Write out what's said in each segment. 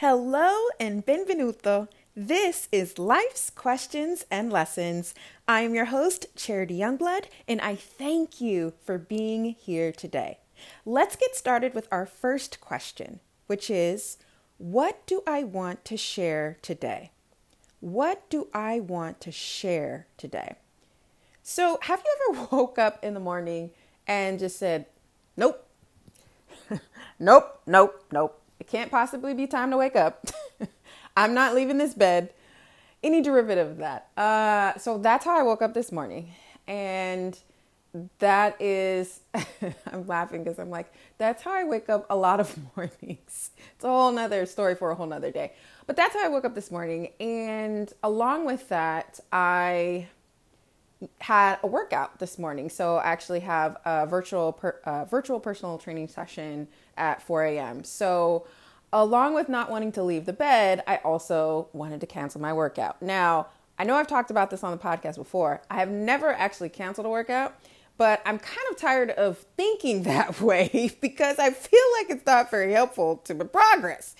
Hello and benvenuto. This is Life's Questions and Lessons. I am your host, Charity Youngblood, and I thank you for being here today. Let's get started with our first question, which is What do I want to share today? What do I want to share today? So, have you ever woke up in the morning and just said, Nope, nope, nope, nope. It can't possibly be time to wake up. I'm not leaving this bed. Any derivative of that. Uh, so that's how I woke up this morning. And that is, I'm laughing because I'm like, that's how I wake up a lot of mornings. It's a whole nother story for a whole nother day. But that's how I woke up this morning. And along with that, I had a workout this morning. So I actually have a virtual per, uh, virtual personal training session at 4 a.m. So along with not wanting to leave the bed, I also wanted to cancel my workout. Now, I know I've talked about this on the podcast before. I have never actually canceled a workout, but I'm kind of tired of thinking that way because I feel like it's not very helpful to my progress.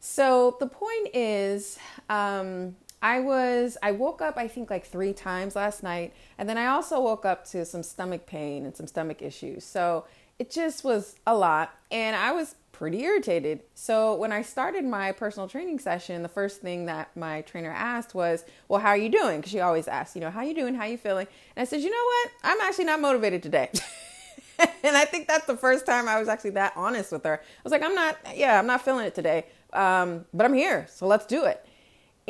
So the point is, um, I was I woke up I think like 3 times last night and then I also woke up to some stomach pain and some stomach issues. So it just was a lot and I was pretty irritated. So when I started my personal training session, the first thing that my trainer asked was, "Well, how are you doing?" Because she always asks, you know, "How you doing? How you feeling?" And I said, "You know what? I'm actually not motivated today." and I think that's the first time I was actually that honest with her. I was like, "I'm not. Yeah, I'm not feeling it today, um, but I'm here, so let's do it."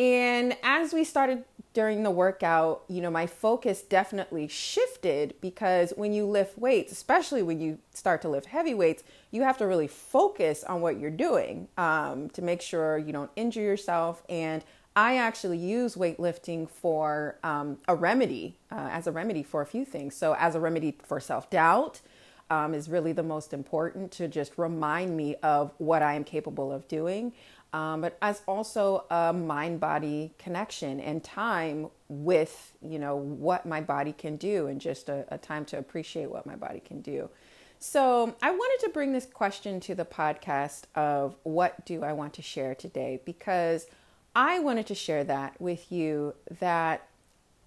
And as we started during the workout, you know, my focus definitely shifted because when you lift weights, especially when you start to lift heavy weights, you have to really focus on what you're doing um, to make sure you don't injure yourself. And I actually use weightlifting for um, a remedy, uh, as a remedy for a few things. So, as a remedy for self doubt, um, is really the most important to just remind me of what I am capable of doing um, but as also a mind body connection and time with you know what my body can do and just a, a, time to appreciate what my body can do. So i wanted to bring this question to the podcast of what do i want to share today? Because i wanted to share that with you that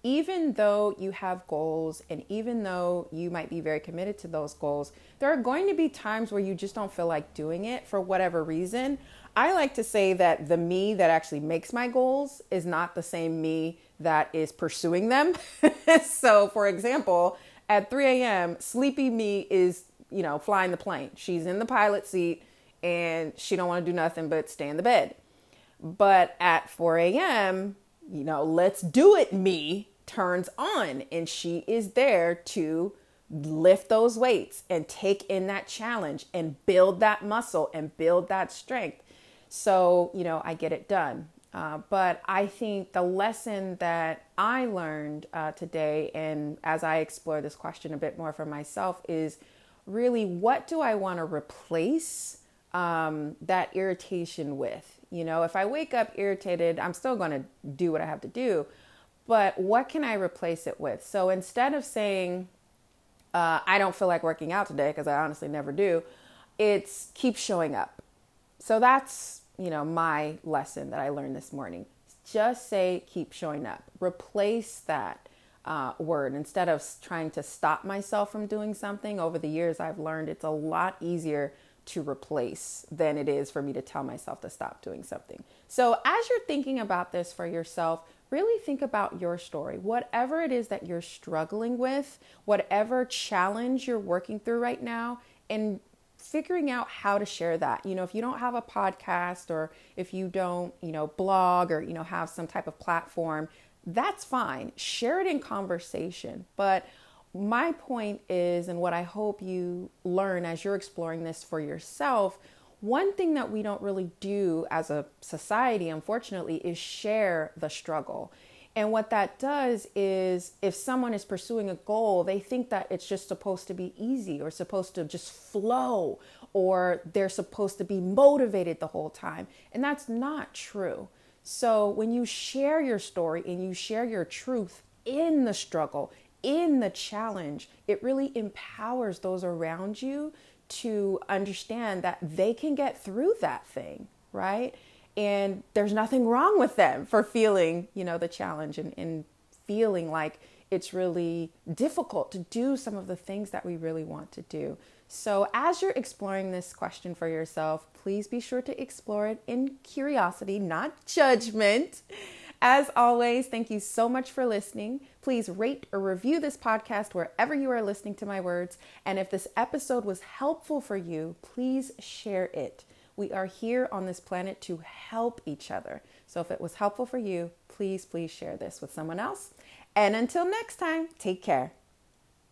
even though you have goals and even though you might be very committed to those goals, there are going to be times where you just don't feel like doing it for whatever reason. I like to say that the me that actually makes my goals is not the same me that is pursuing them. so, for example, at 3 a.m., sleepy me is, you know, flying the plane. She's in the pilot seat and she don't want to do nothing but stay in the bed. But at 4 a.m., you know, let's do it me turns on and she is there to lift those weights and take in that challenge and build that muscle and build that strength. So, you know, I get it done. Uh, but I think the lesson that I learned uh, today, and as I explore this question a bit more for myself, is really what do I want to replace um, that irritation with? You know, if I wake up irritated, I'm still going to do what I have to do, but what can I replace it with? So instead of saying, uh, I don't feel like working out today, because I honestly never do, it's keep showing up. So that's, you know, my lesson that I learned this morning. Just say keep showing up. Replace that uh, word instead of trying to stop myself from doing something. Over the years, I've learned it's a lot easier to replace than it is for me to tell myself to stop doing something. So, as you're thinking about this for yourself, really think about your story. Whatever it is that you're struggling with, whatever challenge you're working through right now, and figuring out how to share that. You know, if you don't have a podcast or if you don't, you know, blog or, you know, have some type of platform, that's fine. Share it in conversation. But my point is, and what I hope you learn as you're exploring this for yourself, one thing that we don't really do as a society, unfortunately, is share the struggle. And what that does is if someone is pursuing a goal, they think that it's just supposed to be easy or supposed to just flow or they're supposed to be motivated the whole time. And that's not true. So when you share your story and you share your truth in the struggle, in the challenge, it really empowers those around you to understand that they can get through that thing. right? And there's nothing wrong with them for feeling, you know, the challenge and, and feeling like it's really difficult to do some of the things that we really want to do. So, as you're exploring this question for yourself, please be sure to explore it in curiosity, not judgment. As always, thank you so much for listening. Please rate or review this podcast wherever you are listening to my words. And if this episode was helpful for you, please share it. We are here on this planet to help each other. So if it was helpful for you, please, please share this with someone else. And until next time, take care.